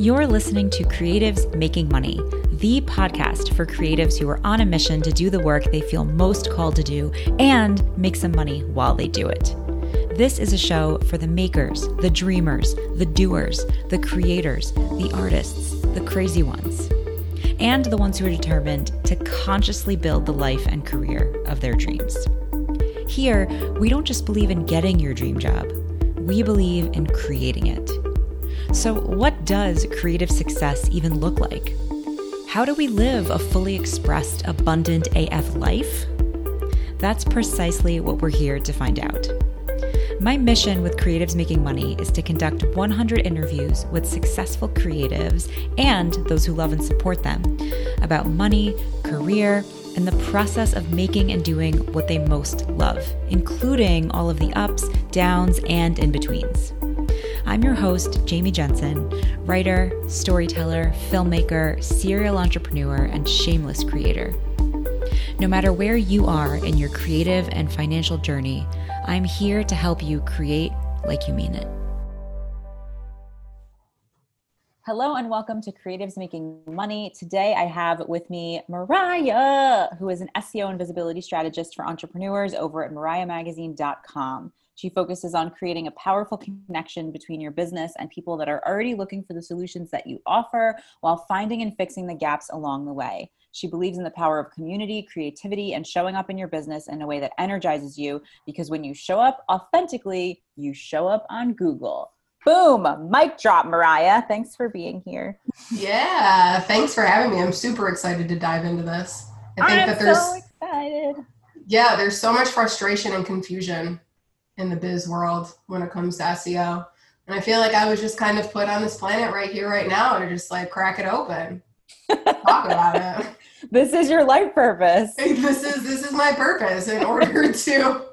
You're listening to Creatives Making Money, the podcast for creatives who are on a mission to do the work they feel most called to do and make some money while they do it. This is a show for the makers, the dreamers, the doers, the creators, the artists, the crazy ones, and the ones who are determined to consciously build the life and career of their dreams. Here, we don't just believe in getting your dream job, we believe in creating it. So, what does creative success even look like? How do we live a fully expressed, abundant AF life? That's precisely what we're here to find out. My mission with Creatives Making Money is to conduct 100 interviews with successful creatives and those who love and support them about money, career, and the process of making and doing what they most love, including all of the ups, downs, and in betweens. I'm your host, Jamie Jensen, writer, storyteller, filmmaker, serial entrepreneur, and shameless creator. No matter where you are in your creative and financial journey, I'm here to help you create like you mean it. Hello and welcome to Creatives Making Money. Today I have with me Mariah, who is an SEO and visibility strategist for entrepreneurs over at mariahmagazine.com. She focuses on creating a powerful connection between your business and people that are already looking for the solutions that you offer while finding and fixing the gaps along the way. She believes in the power of community, creativity, and showing up in your business in a way that energizes you because when you show up authentically, you show up on Google. Boom, mic drop, Mariah. Thanks for being here. Yeah, thanks for having me. I'm super excited to dive into this. I think I'm that there's so excited. yeah, there's so much frustration and confusion in the biz world when it comes to SEO. And I feel like I was just kind of put on this planet right here, right now, to just like crack it open, talk about it. This is your life purpose. This is this is my purpose in order to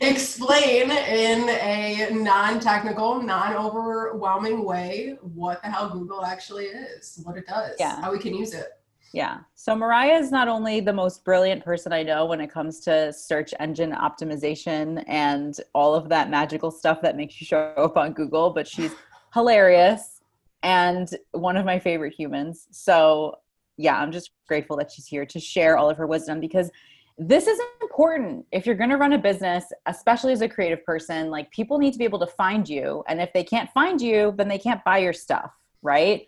explain in a non-technical, non-overwhelming way what the hell Google actually is, what it does, Yeah. how we can use it. Yeah. So Mariah is not only the most brilliant person I know when it comes to search engine optimization and all of that magical stuff that makes you show up on Google, but she's hilarious and one of my favorite humans. So, yeah, I'm just grateful that she's here to share all of her wisdom because this is important. If you're going to run a business, especially as a creative person, like people need to be able to find you. And if they can't find you, then they can't buy your stuff, right?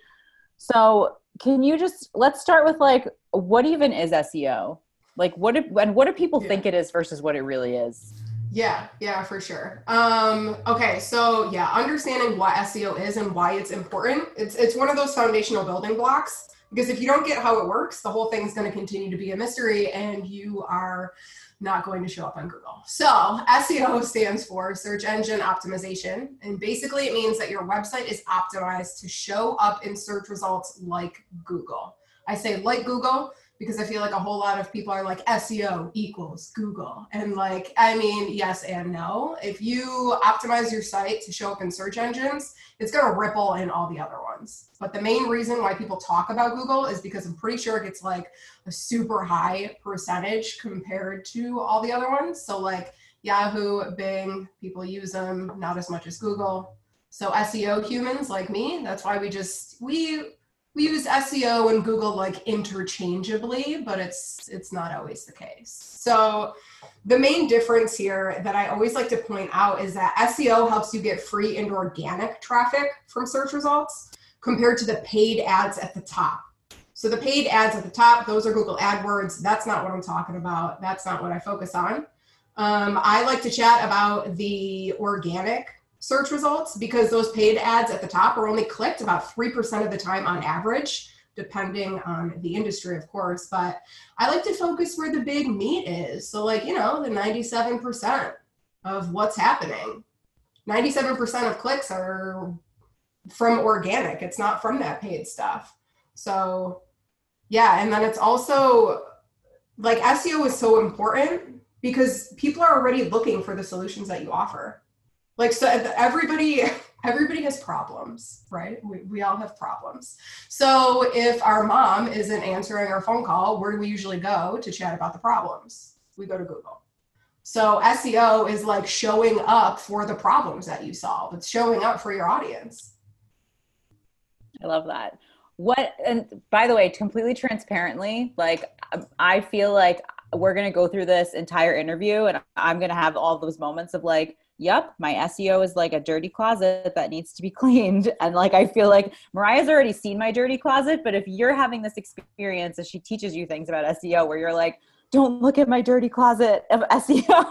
So, can you just let's start with like what even is SEO? Like what do, and what do people Yeah. think it is versus what it really is? Yeah, yeah, for sure. Um, okay, so yeah, understanding what SEO is and why it's important. It's it's one of those foundational building blocks because if you don't get how it works, the whole thing's going to continue to be a mystery and you are not going to show up on Google. So, SEO stands for search engine optimization, and basically it means that your website is optimized to show up in search results like Google. I say like Google because I feel like a whole lot of people are like SEO equals Google. And like, I mean, yes and no. If you optimize your site to show up in search engines, it's going to ripple in all the other ones. But the main reason why people talk about Google is because I'm pretty sure it gets like a super high percentage compared to all the other ones. So like Yahoo, Bing, people use them, not as much as Google. So SEO humans like me, that's why we just we we use SEO and Google like interchangeably, but it's it's not always the case. So the main difference here that I always like to point out is that SEO helps you get free and organic traffic from search results compared to the paid ads at the top. So the paid ads at the top, those are Google AdWords. That's not what I'm talking about. That's not what I focus on. Um, I like to chat about the organic search results because those paid ads at the top are only clicked about 3% of the time on average, depending on the industry, of course. But I like to focus where the big meat is. So, like, you know, the 97% of what's happening. 97% of clicks are from organic, it's not from that paid stuff. So, yeah. And then it's also like SEO is so important because people are already looking for the solutions that you offer like so everybody everybody has problems right? We, we all have problems. So if our mom isn't answering our phone call where do we usually go to chat about the problems? We go to google. So seo is like showing up for the problems that you solve. It's showing up for your audience. I love that. What, and by the way, completely transparently, like I feel like we're going to go through this entire interview and I'm going to have all those moments of like, yep, my SEO is like a dirty closet that needs to be cleaned. And like, I feel like Mariah's already seen my dirty closet, but if you're having this experience as she teaches you things about SEO where you're like, don't look at my dirty closet of SEO.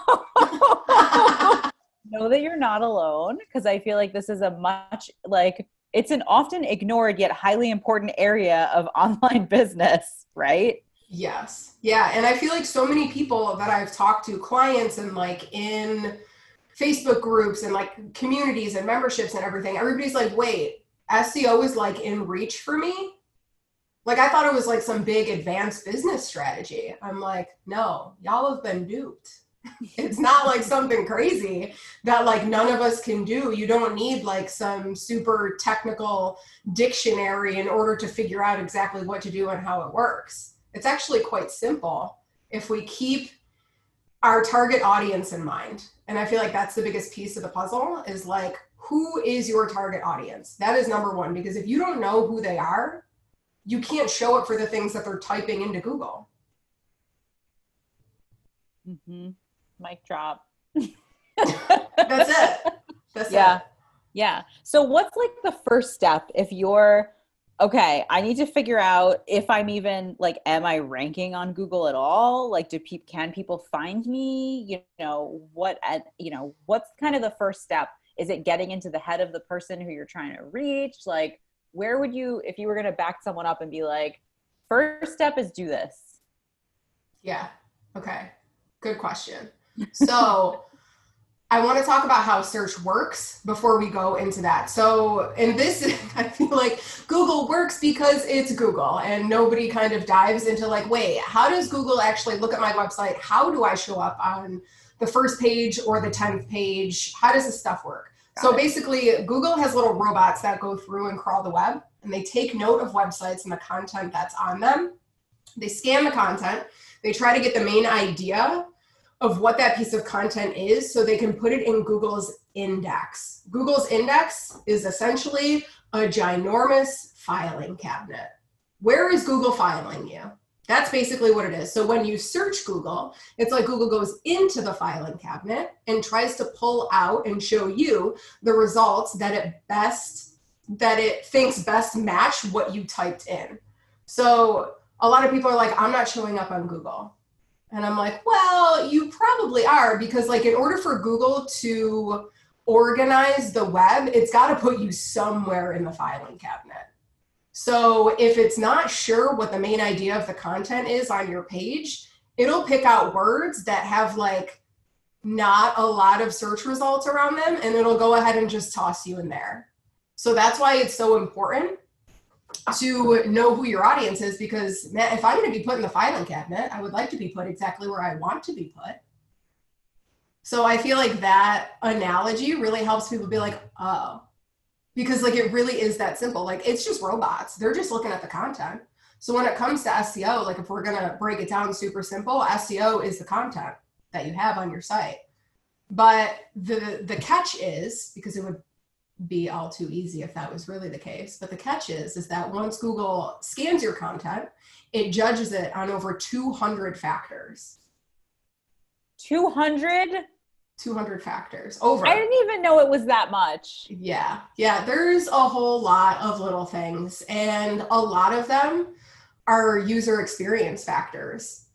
know that you're not alone because I feel like this is a much like it's an often ignored yet highly important area of online business, right? Yes. Yeah. And I feel like so many people that I've talked to, clients and like in Facebook groups and like communities and memberships and everything, everybody's like, wait, SEO is like in reach for me. Like I thought it was like some big advanced business strategy. I'm like, no, y'all have been duped. it's not like something crazy that like none of us can do. You don't need like some super technical dictionary in order to figure out exactly what to do and how it works. It's actually quite simple if we keep our target audience in mind. And I feel like that's the biggest piece of the puzzle is like who is your target audience? That is number 1 because if you don't know who they are, you can't show it for the things that they're typing into Google. Mm-hmm mic drop. That's it. That's yeah. It. Yeah. So what's like the first step if you're okay, I need to figure out if I'm even like am I ranking on Google at all? Like do people can people find me? You know, what at you know, what's kind of the first step? Is it getting into the head of the person who you're trying to reach? Like where would you if you were going to back someone up and be like first step is do this? Yeah. Okay. Good question. So I want to talk about how search works before we go into that. So, in this, I feel like Google works because it's Google, and nobody kind of dives into like, wait, how does Google actually look at my website? How do I show up on the first page or the 10th page? How does this stuff work? Got so, it. basically, Google has little robots that go through and crawl the web, and they take note of websites and the content that's on them. They scan the content, they try to get the main idea of what that piece of content is so they can put it in Google's index. Google's index is essentially a ginormous filing cabinet. Where is Google filing you? That's basically what it is. So when you search Google, it's like Google goes into the filing cabinet and tries to pull out and show you the results that it best that it thinks best match what you typed in. So a lot of people are like I'm not showing up on Google. And I'm like, well, you probably are because, like, in order for Google to organize the web, it's got to put you somewhere in the filing cabinet. So if it's not sure what the main idea of the content is on your page, it'll pick out words that have like not a lot of search results around them and it'll go ahead and just toss you in there. So that's why it's so important to know who your audience is because man, if I'm going to be put in the filing cabinet, I would like to be put exactly where I want to be put. So I feel like that analogy really helps people be like, oh, because like it really is that simple. Like it's just robots. They're just looking at the content. So when it comes to SEO, like if we're going to break it down super simple, SEO is the content that you have on your site. But the the catch is because it would be all too easy if that was really the case. But the catch is, is that once Google scans your content, it judges it on over 200 factors. 200? 200 factors over. I didn't even know it was that much. Yeah. Yeah. There's a whole lot of little things, and a lot of them are user experience factors.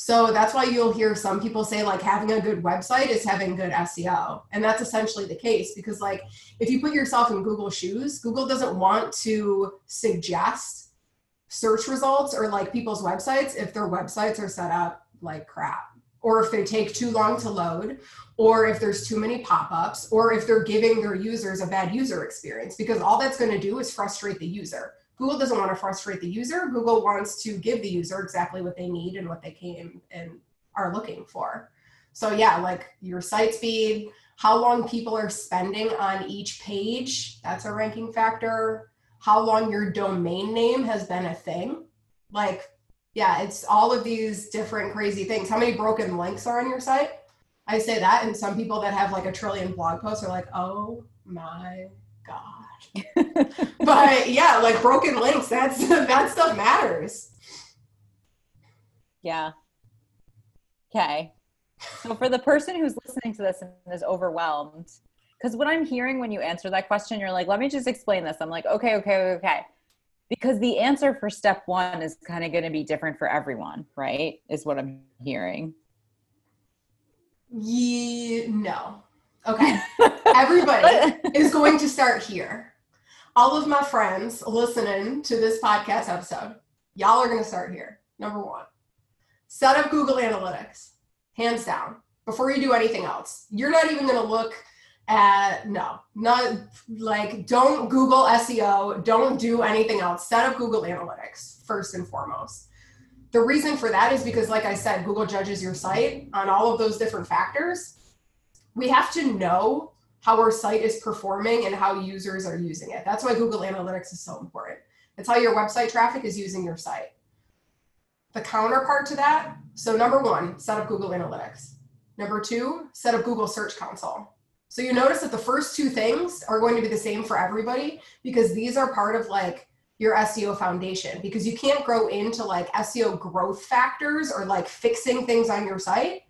So that's why you'll hear some people say like having a good website is having good SEO. And that's essentially the case because like if you put yourself in Google shoes, Google doesn't want to suggest search results or like people's websites if their websites are set up like crap or if they take too long to load or if there's too many pop-ups or if they're giving their users a bad user experience because all that's going to do is frustrate the user Google doesn't want to frustrate the user. Google wants to give the user exactly what they need and what they came and are looking for. So yeah, like your site speed, how long people are spending on each page, that's a ranking factor. How long your domain name has been a thing. Like, yeah, it's all of these different crazy things. How many broken links are on your site? I say that, and some people that have like a trillion blog posts are like, oh my God but yeah, like broken links, that's that stuff matters. Yeah. Okay. So for the person who's listening to this and is overwhelmed, because what I'm hearing when you answer that question, you're like, let me just explain this. I'm like, okay, okay, okay. Because the answer for step one is kind of going to be different for everyone, right? Is what I'm hearing. Yeah, no. Okay. Everybody is going to start here. All of my friends listening to this podcast episode, y'all are going to start here. Number one, set up Google Analytics, hands down, before you do anything else. You're not even going to look at, no, not like, don't Google SEO, don't do anything else. Set up Google Analytics first and foremost. The reason for that is because, like I said, Google judges your site on all of those different factors. We have to know how our site is performing and how users are using it. That's why Google Analytics is so important. It's how your website traffic is using your site. The counterpart to that so, number one, set up Google Analytics. Number two, set up Google Search Console. So, you notice that the first two things are going to be the same for everybody because these are part of like your SEO foundation because you can't grow into like SEO growth factors or like fixing things on your site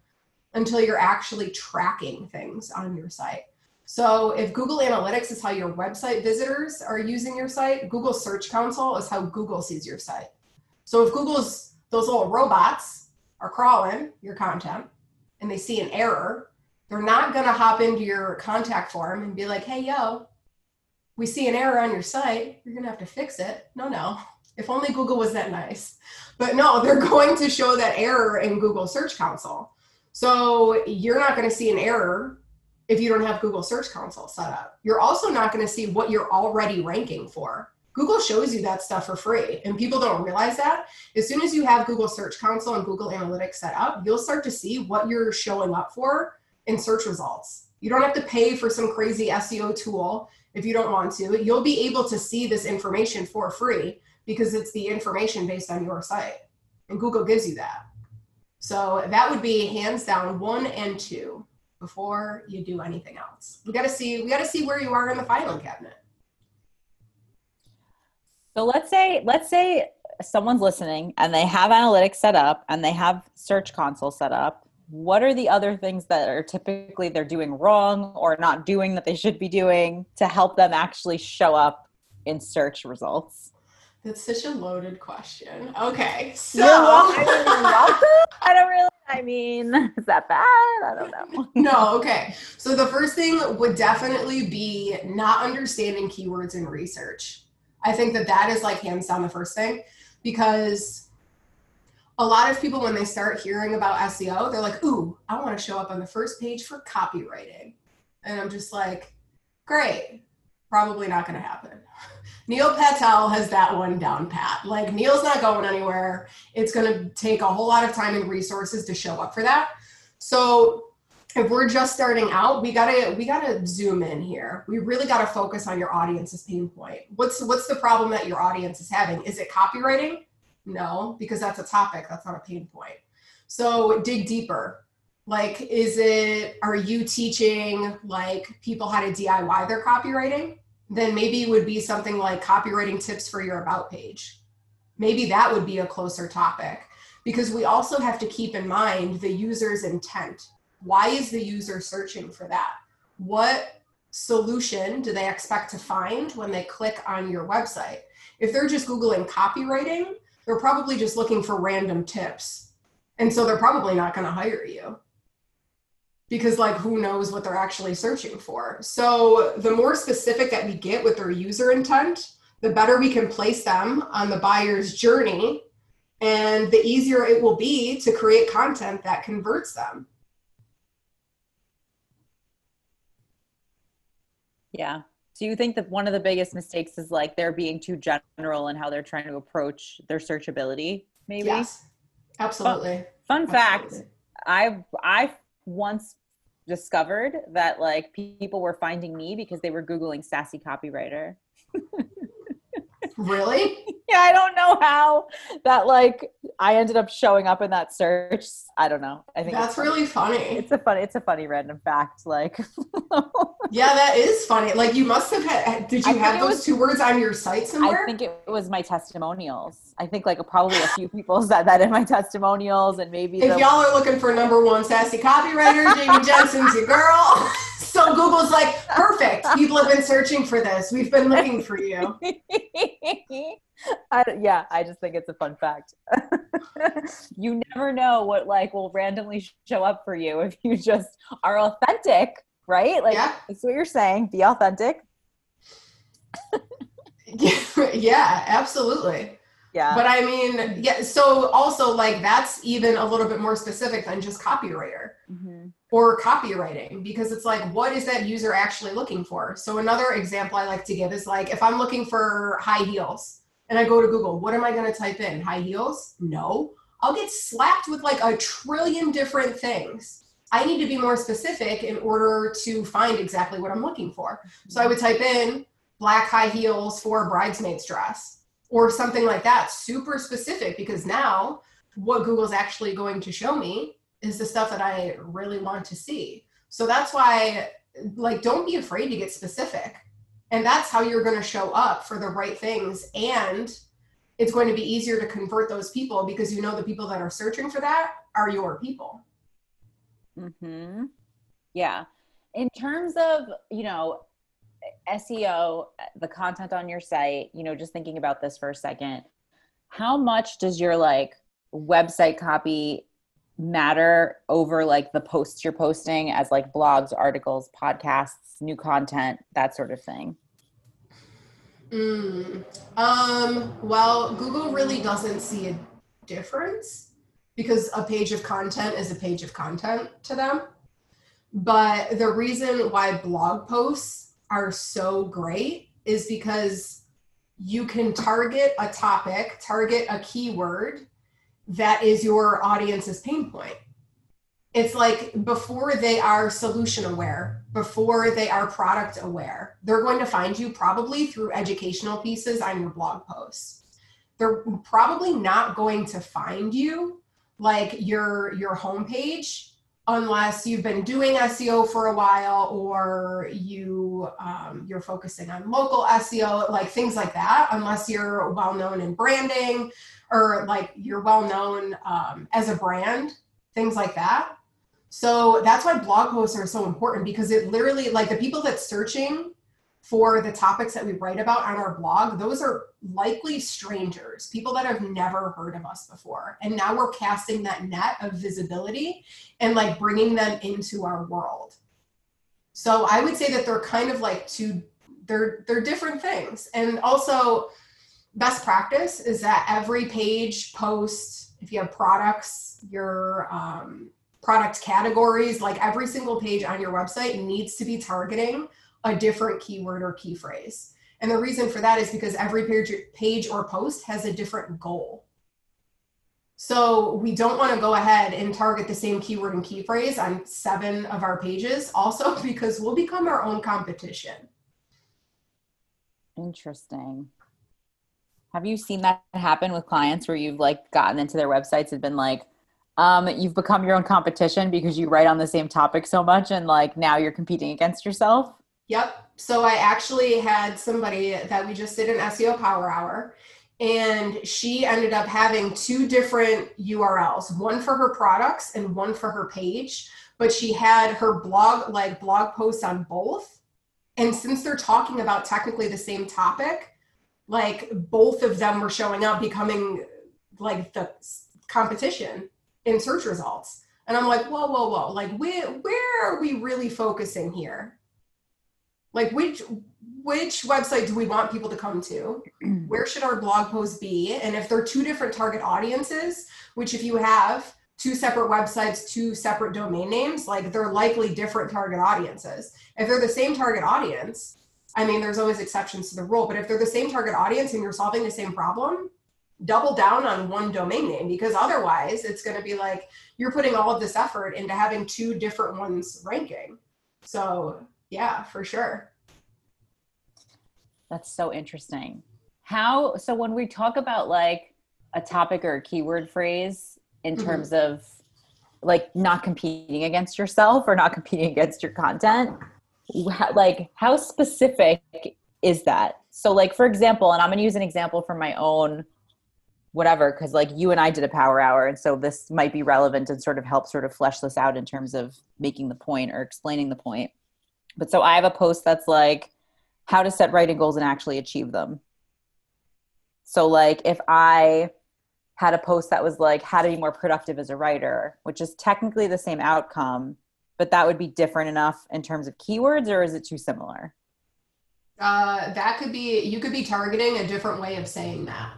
until you're actually tracking things on your site. So if Google Analytics is how your website visitors are using your site, Google Search Console is how Google sees your site. So if Google's those little robots are crawling your content and they see an error, they're not going to hop into your contact form and be like, "Hey, yo, we see an error on your site, you're going to have to fix it. No, no. If only Google was that nice. But no, they're going to show that error in Google Search Console. So you're not going to see an error if you don't have Google Search Console set up. You're also not going to see what you're already ranking for. Google shows you that stuff for free, and people don't realize that. As soon as you have Google Search Console and Google Analytics set up, you'll start to see what you're showing up for in search results. You don't have to pay for some crazy SEO tool if you don't want to. You'll be able to see this information for free because it's the information based on your site. And Google gives you that. So that would be hands down one and two before you do anything else. We got to see we got to see where you are in the filing cabinet. So let's say let's say someone's listening and they have analytics set up and they have search console set up what are the other things that are typically they're doing wrong or not doing that they should be doing to help them actually show up in search results? That's such a loaded question. Okay, so I don't really. I mean, is that bad? I don't know. no, okay. So the first thing would definitely be not understanding keywords in research. I think that that is like hands down the first thing because a lot of people when they start hearing about SEO, they're like, "Ooh, I want to show up on the first page for copywriting," and I'm just like, "Great, probably not going to happen." Neil Patel has that one down pat. Like Neil's not going anywhere. It's going to take a whole lot of time and resources to show up for that. So if we're just starting out, we gotta we gotta zoom in here. We really gotta focus on your audience's pain point. What's what's the problem that your audience is having? Is it copywriting? No, because that's a topic, that's not a pain point. So dig deeper. Like, is it, are you teaching like people how to DIY their copywriting? Then maybe it would be something like copywriting tips for your about page. Maybe that would be a closer topic because we also have to keep in mind the user's intent. Why is the user searching for that? What solution do they expect to find when they click on your website? If they're just Googling copywriting, they're probably just looking for random tips. And so they're probably not going to hire you because like who knows what they're actually searching for. So the more specific that we get with their user intent, the better we can place them on the buyer's journey and the easier it will be to create content that converts them. Yeah. Do you think that one of the biggest mistakes is like they're being too general in how they're trying to approach their searchability? Maybe. Yes, absolutely. Fun, fun absolutely. fact: I I once discovered that like people were finding me because they were googling sassy copywriter. really? Yeah, I don't know how that like I ended up showing up in that search. I don't know. I think that's really funny. It's a funny, it's a funny random fact. Like, yeah, that is funny. Like, you must have had. Did you have those was, two words on your site somewhere? I think it was my testimonials. I think like probably a few people said that in my testimonials, and maybe if the, y'all are looking for number one sassy copywriter, Jamie Jensen's your girl. So Google's like, perfect. People have been searching for this. We've been looking for you. I, yeah, I just think it's a fun fact. you never know what like will randomly show up for you if you just are authentic, right? Like yeah. that's what you're saying. Be authentic. yeah, absolutely. Yeah. But I mean, yeah, so also like that's even a little bit more specific than just copywriter mm-hmm. Or copywriting because it's like, what is that user actually looking for? So another example I like to give is like if I'm looking for high heels and I go to Google, what am I going to type in? High heels? No. I'll get slapped with like a trillion different things. I need to be more specific in order to find exactly what I'm looking for. So I would type in black high heels for bridesmaid's dress or something like that, super specific, because now what Google's actually going to show me is the stuff that I really want to see. So that's why, like, don't be afraid to get specific. And that's how you're going to show up for the right things. And it's going to be easier to convert those people because you know the people that are searching for that are your people. Hmm. Yeah. In terms of you know SEO, the content on your site, you know, just thinking about this for a second, how much does your like website copy matter over like the posts you're posting as like blogs, articles, podcasts, new content, that sort of thing? Mm, um, well, Google really doesn't see a difference because a page of content is a page of content to them. But the reason why blog posts are so great is because you can target a topic, target a keyword that is your audience's pain point. It's like before they are solution aware, before they are product aware, they're going to find you probably through educational pieces on your blog posts. They're probably not going to find you like your your homepage unless you've been doing SEO for a while or you um, you're focusing on local SEO, like things like that. Unless you're well known in branding or like you're well known um, as a brand, things like that. So that's why blog posts are so important because it literally like the people that's searching for the topics that we write about on our blog, those are likely strangers, people that have never heard of us before. And now we're casting that net of visibility and like bringing them into our world. So I would say that they're kind of like two they're they're different things. And also best practice is that every page post if you have products, your um, product categories, like every single page on your website needs to be targeting a different keyword or key phrase. And the reason for that is because every page, page or post has a different goal. So we don't want to go ahead and target the same keyword and key phrase on seven of our pages, also because we'll become our own competition. Interesting. Have you seen that happen with clients where you've like gotten into their websites and been like, um, you've become your own competition because you write on the same topic so much and like now you're competing against yourself? Yep. So I actually had somebody that we just did an SEO power hour and she ended up having two different URLs, one for her products and one for her page, but she had her blog like blog posts on both. And since they're talking about technically the same topic, like both of them were showing up becoming like the competition in search results. And I'm like, whoa, whoa, whoa. Like where where are we really focusing here? like which which website do we want people to come to where should our blog posts be and if they're two different target audiences which if you have two separate websites two separate domain names like they're likely different target audiences if they're the same target audience i mean there's always exceptions to the rule but if they're the same target audience and you're solving the same problem double down on one domain name because otherwise it's going to be like you're putting all of this effort into having two different ones ranking so yeah, for sure. That's so interesting. How, so when we talk about like a topic or a keyword phrase in mm-hmm. terms of like not competing against yourself or not competing against your content like how specific is that? So like for example and i'm going to use an example from my own whatever because like you and i did a power hour and so this might be relevant and sort of help sort of flesh this out in terms of making the point or explaining the point. But so i have a post that's like how to set writing goals and actually achieve them. So like if i had a post that was like how to be more productive as a writer which is technically the same outcome but that would be different enough in terms of keywords or is it too similar uh, that could be you could be targeting a different way of saying that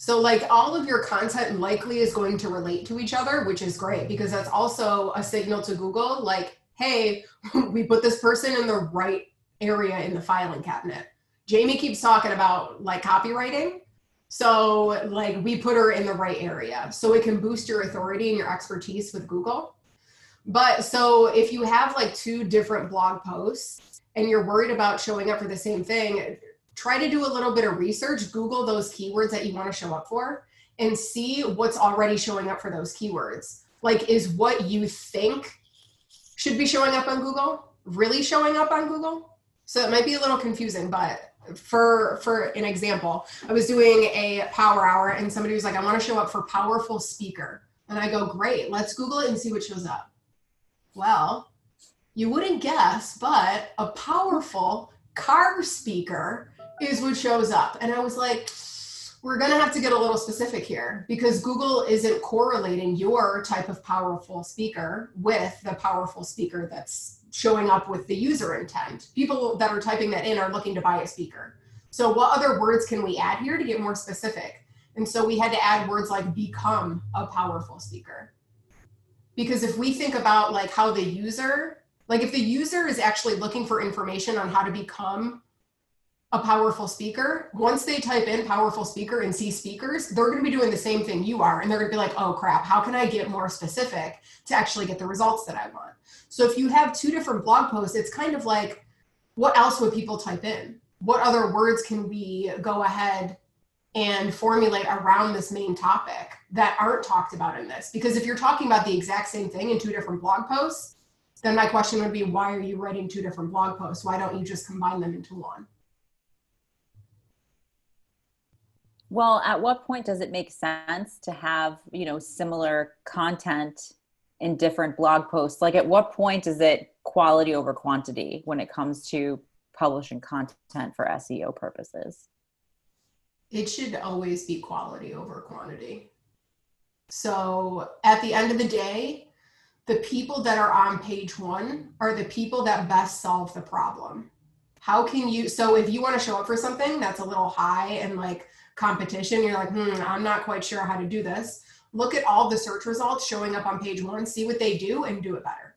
so like all of your content likely is going to relate to each other, which is great because that's also a signal to Google like, hey, we put this person in the right area in the filing cabinet. Jamie keeps talking about like copywriting. So like we put her in the right area. So it can boost your authority and your expertise with Google. But so if you have like two different blog posts and you're worried about showing up for the same thing, try to do a little bit of research, Google those keywords that you want to show up for, and see what's already showing up for those keywords. Like, is what you think should be showing up on Google really showing up on Google? So it might be a little confusing, but for for an example, I was doing a power hour and somebody was like, I want to show up for powerful speaker. And I go, great, let's Google it and see what shows up. Well, you wouldn't guess, but a powerful car speaker is what shows up. And I was like, we're going to have to get a little specific here because Google isn't correlating your type of powerful speaker with the powerful speaker that's showing up with the user intent. People that are typing that in are looking to buy a speaker. So, what other words can we add here to get more specific? And so, we had to add words like become a powerful speaker. Because if we think about like how the user, like if the user is actually looking for information on how to become a powerful speaker, once they type in powerful speaker and see speakers, they're going to be doing the same thing you are. And they're going to be like, oh crap, how can I get more specific to actually get the results that I want? So if you have two different blog posts, it's kind of like, what else would people type in? What other words can we go ahead and formulate around this main topic that aren't talked about in this? Because if you're talking about the exact same thing in two different blog posts, then my question would be, why are you writing two different blog posts? Why don't you just combine them into one? Well, at what point does it make sense to have, you know, similar content in different blog posts? Like at what point is it quality over quantity when it comes to publishing content for SEO purposes? It should always be quality over quantity. So at the end of the day, the people that are on page one are the people that best solve the problem. How can you? So if you want to show up for something that's a little high and like competition, you're like, hmm, I'm not quite sure how to do this. Look at all the search results showing up on page one, see what they do, and do it better.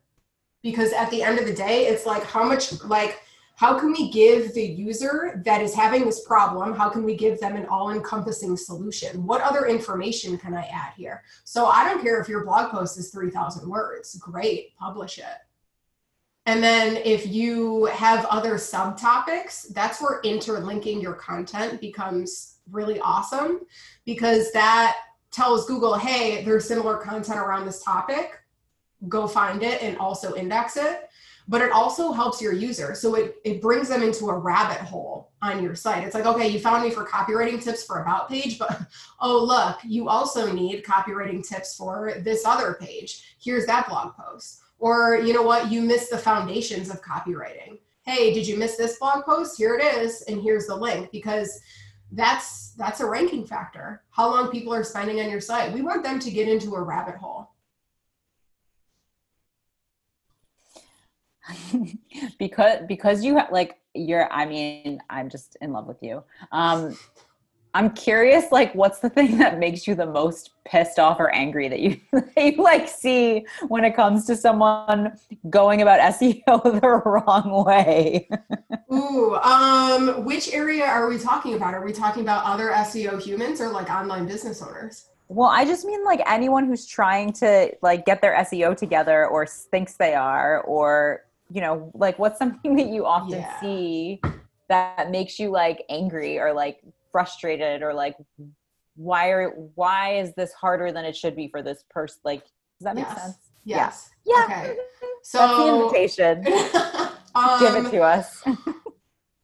Because at the end of the day, it's like, how much, like, how can we give the user that is having this problem how can we give them an all-encompassing solution what other information can i add here so i don't care if your blog post is 3000 words great publish it and then if you have other subtopics that's where interlinking your content becomes really awesome because that tells Google, hey, there's similar content around this topic. Go find it and also index it. But it also helps your user. So it, it brings them into a rabbit hole on your site. It's like, okay, you found me for copywriting tips for about page, but oh, look, you also need copywriting tips for this other page. Here's that blog post. Or, you know what, you missed the foundations of copywriting. Hey, did you miss this blog post? Here it is. And here's the link because that's that's a ranking factor how long people are spending on your site we want them to get into a rabbit hole because because you have like you're i mean i'm just in love with you um I'm curious, like, what's the thing that makes you the most pissed off or angry that you, that you like see when it comes to someone going about SEO the wrong way? Ooh, um, which area are we talking about? Are we talking about other SEO humans or like online business owners? Well, I just mean like anyone who's trying to like get their SEO together or thinks they are, or you know, like what's something that you often yeah. see that makes you like angry or like frustrated or like why are why is this harder than it should be for this person like does that make Yes. sense Yes. yeah Okay. that's the So invitation um, give it to us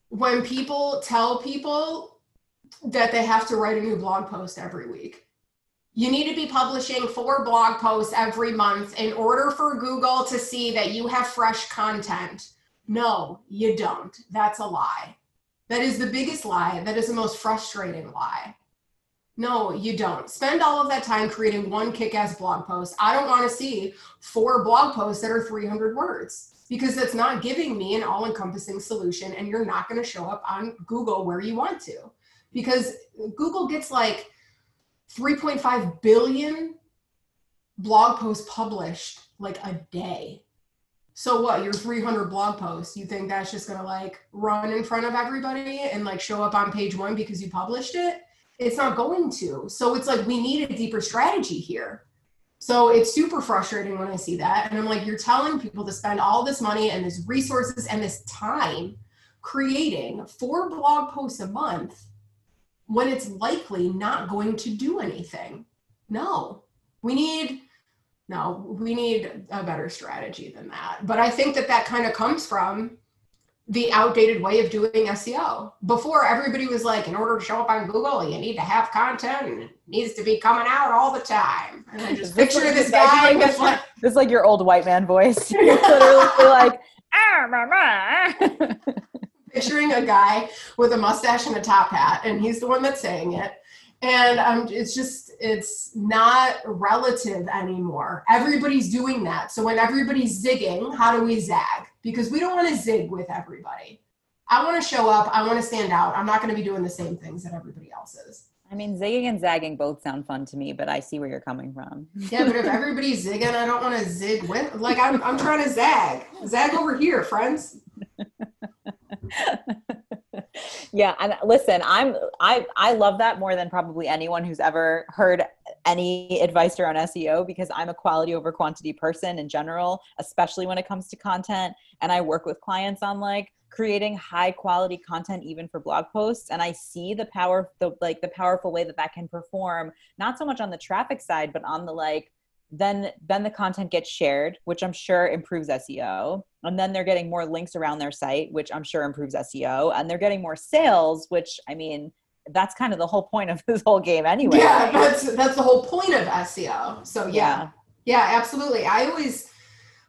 when people tell people that they have to write a new blog post every week. You need to be publishing four blog posts every month in order for Google to see that you have fresh content. No, you don't. That's a lie. That is the biggest lie. That is the most frustrating lie. No, you don't. Spend all of that time creating one kick ass blog post. I don't want to see four blog posts that are 300 words because that's not giving me an all encompassing solution and you're not going to show up on Google where you want to. Because Google gets like 3.5 billion blog posts published like a day. So what, your 300 blog posts, you think that's just going to like run in front of everybody and like show up on page 1 because you published it? It's not going to. So it's like we need a deeper strategy here. So it's super frustrating when I see that. And I'm like, you're telling people to spend all this money and this resources and this time creating four blog posts a month when it's likely not going to do anything. No, we need, no, we need a better strategy than that. But I think that that kind of comes from the outdated way of doing SEO. Before everybody was like, in order to show up on Google, you need to have content and it needs to be coming out all the time. And I just picture this guy with like, this is like your old white man voice you're literally like ah, rah, rah. picturing a guy with a mustache and a top hat, and he's the one that's saying it. And um, it's just, it's not relative anymore. Everybody's doing that. So when everybody's zigging, how do we zag? Because we don't want to zig with everybody. I want to show up. I want to stand out. I'm not going to be doing the same things that everybody else is. I mean, zigging and zagging both sound fun to me, but I see where you're coming from. Yeah, but if everybody's zigging, I don't want to zig with. Like I'm, I'm trying to zag. Zag over here, friends. yeah, and listen, I'm I I love that more than probably anyone who's ever heard any advice around SEO because I'm a quality over quantity person in general, especially when it comes to content. And I work with clients on like creating high quality content even for blog posts and i see the power the like the powerful way that that can perform not so much on the traffic side but on the like then then the content gets shared which i'm sure improves seo and then they're getting more links around their site which i'm sure improves seo and they're getting more sales which i mean that's kind of the whole point of this whole game anyway Yeah, that's that's the whole point of SEO. So yeah. Yeah, absolutely. I always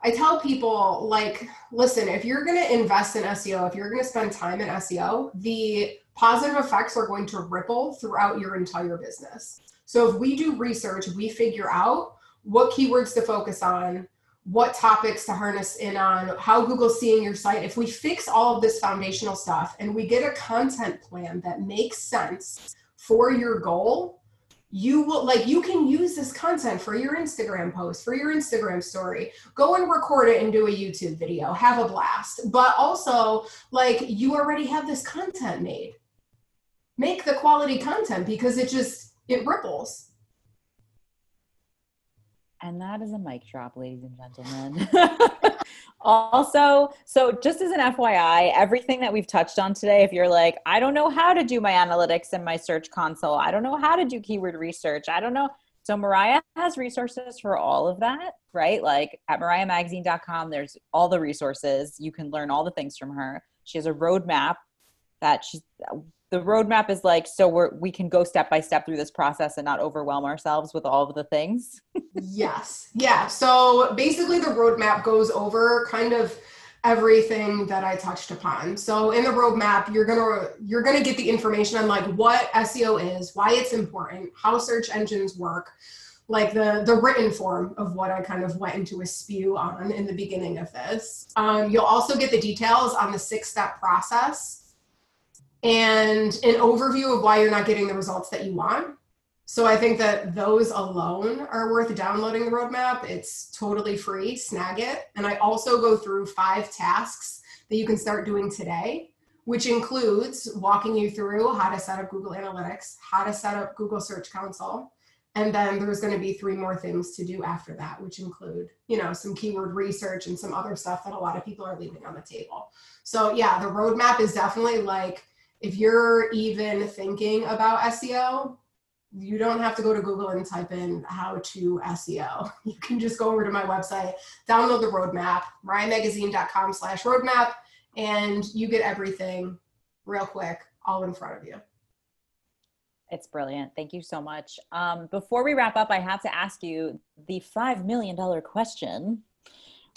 I tell people like, listen, if you're going to invest in SEO, if you're going to spend time in SEO, the positive effects are going to ripple throughout your entire business. So if we do research, we figure out what keywords to focus on, what topics to harness in on, how Google's seeing your site. If we fix all of this foundational stuff and we get a content plan that makes sense for your goal, you will like you can use this content for your Instagram post, for your Instagram story. Go and record it and do a YouTube video. Have a blast. But also, like you already have this content made. Make the quality content because it just it ripples. And that is a mic drop, ladies and gentlemen. also, so just as an FYI, everything that we've touched on today, if you're like, I don't know how to do my analytics in my search console, I don't know how to do keyword research, I don't know. So Mariah has resources for all of that, right? Like at mariahmagazine.com, there's all the resources. You can learn all the things from her. She has a roadmap that she's the roadmap is like so we're we can go step by step through this process and not overwhelm ourselves with all of the things yes. Yeah. So basically, the roadmap goes over kind of everything that I touched upon. So in the roadmap, you're gonna you're gonna get the information on like what SEO is, why it's important, how search engines work, like the the written form of what I kind of went into a spew on in the beginning of this. Um, you'll also get the details on the six step process and an overview of why you're not getting the results that you want. So I think that those alone are worth downloading the roadmap. It's totally free, snag it. And I also go through five tasks that you can start doing today, which includes walking you through how to set up Google Analytics, how to set up Google Search Console. And then there's going to be three more things to do after that, which include, you know, some keyword research and some other stuff that a lot of people are leaving on the table. So yeah, the roadmap is definitely like if you're even thinking about SEO, you don't have to go to Google and type in how to SEO. You can just go over to my website, download the roadmap, mariahmagazine.com slash roadmap, and you get everything real quick, all in front of you. It's brilliant. Thank you so much. Um, before we wrap up, I have to ask you the $5 million question,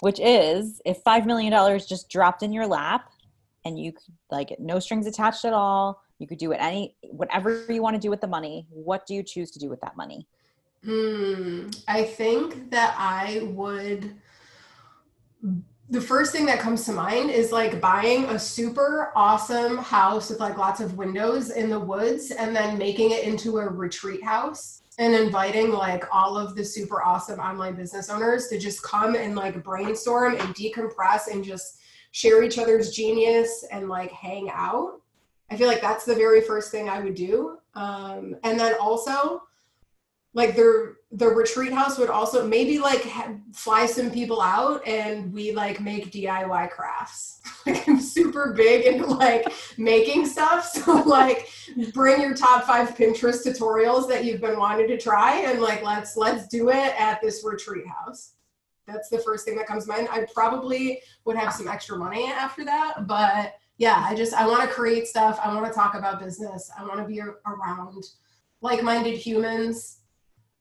which is if $5 million just dropped in your lap and you could, like, no strings attached at all, you could do it any, whatever you want to do with the money, what do you choose to do with that money? Mm, I think that I would the first thing that comes to mind is like buying a super awesome house with like lots of windows in the woods and then making it into a retreat house and inviting like all of the super awesome online business owners to just come and like brainstorm and decompress and just share each other's genius and like hang out. I feel like that's the very first thing I would do. Um, and then also, like the the retreat house would also maybe like ha- fly some people out and we like make DIY crafts. like I'm super big into like making stuff. So like bring your top five Pinterest tutorials that you've been wanting to try and like let's let's do it at this retreat house. That's the first thing that comes to mind. I probably would have some extra money after that, but yeah, I just I want to create stuff. I want to talk about business. I want to be around like-minded humans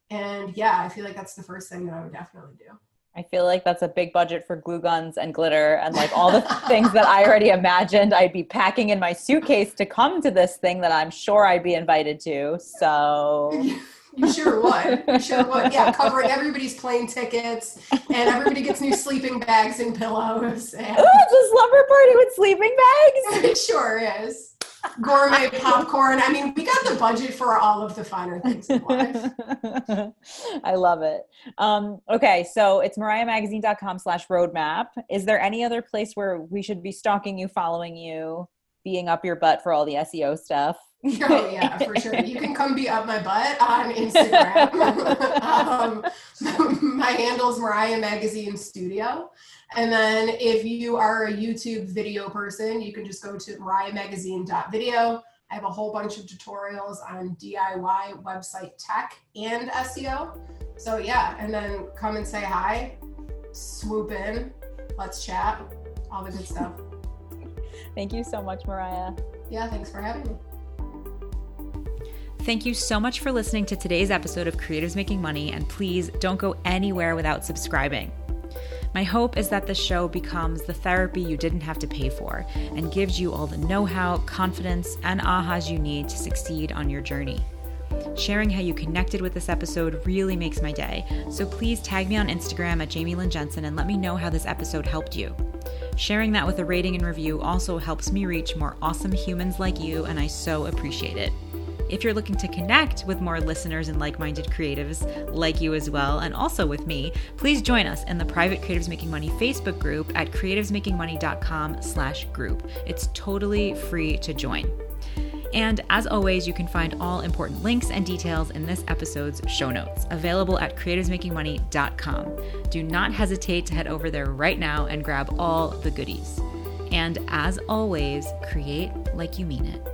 and yeah, I feel like that's the first thing that I would definitely do. I feel like that's a big budget for glue guns and glitter and like all the things that I already imagined I'd be packing in my suitcase to come to this thing that I'm sure I'd be invited to. So You sure would. You sure would. Yeah, covering everybody's plane tickets, and everybody gets new sleeping bags and pillows. And... Ooh, it's a slumber party with sleeping bags. it sure is gourmet popcorn. I mean, we got the budget for all of the finer things in life. I love it. Um, okay, so it's mariahmagazine.com slash roadmap. Is there any other place where we should be stalking you, following you, being up your butt for all the SEO stuff? oh yeah, for sure. You can come be up my butt on Instagram. um, my handle is Mariah Magazine Studio. And then if you are a YouTube video person, you can just go to mariahmagazine.video. I have a whole bunch of tutorials on DIY website tech and SEO. So yeah, and then come and say hi, swoop in, let's chat, all the good stuff. Thank you so much, Mariah. Yeah, thanks for having me. Thank you so much for listening to today's episode of Creatives Making Money, and please don't go anywhere without subscribing. My hope is that the show becomes the therapy you didn't have to pay for and gives you all the know how, confidence, and ahas you need to succeed on your journey. Sharing how you connected with this episode really makes my day, so please tag me on Instagram at Jamie Lynn Jensen and let me know how this episode helped you. Sharing that with a rating and review also helps me reach more awesome humans like you, and I so appreciate it. If you're looking to connect with more listeners and like minded creatives like you as well, and also with me, please join us in the private Creatives Making Money Facebook group at creativesmakingmoney.com slash group. It's totally free to join. And as always, you can find all important links and details in this episode's show notes, available at creativesmakingmoney.com. Do not hesitate to head over there right now and grab all the goodies. And as always, create like you mean it.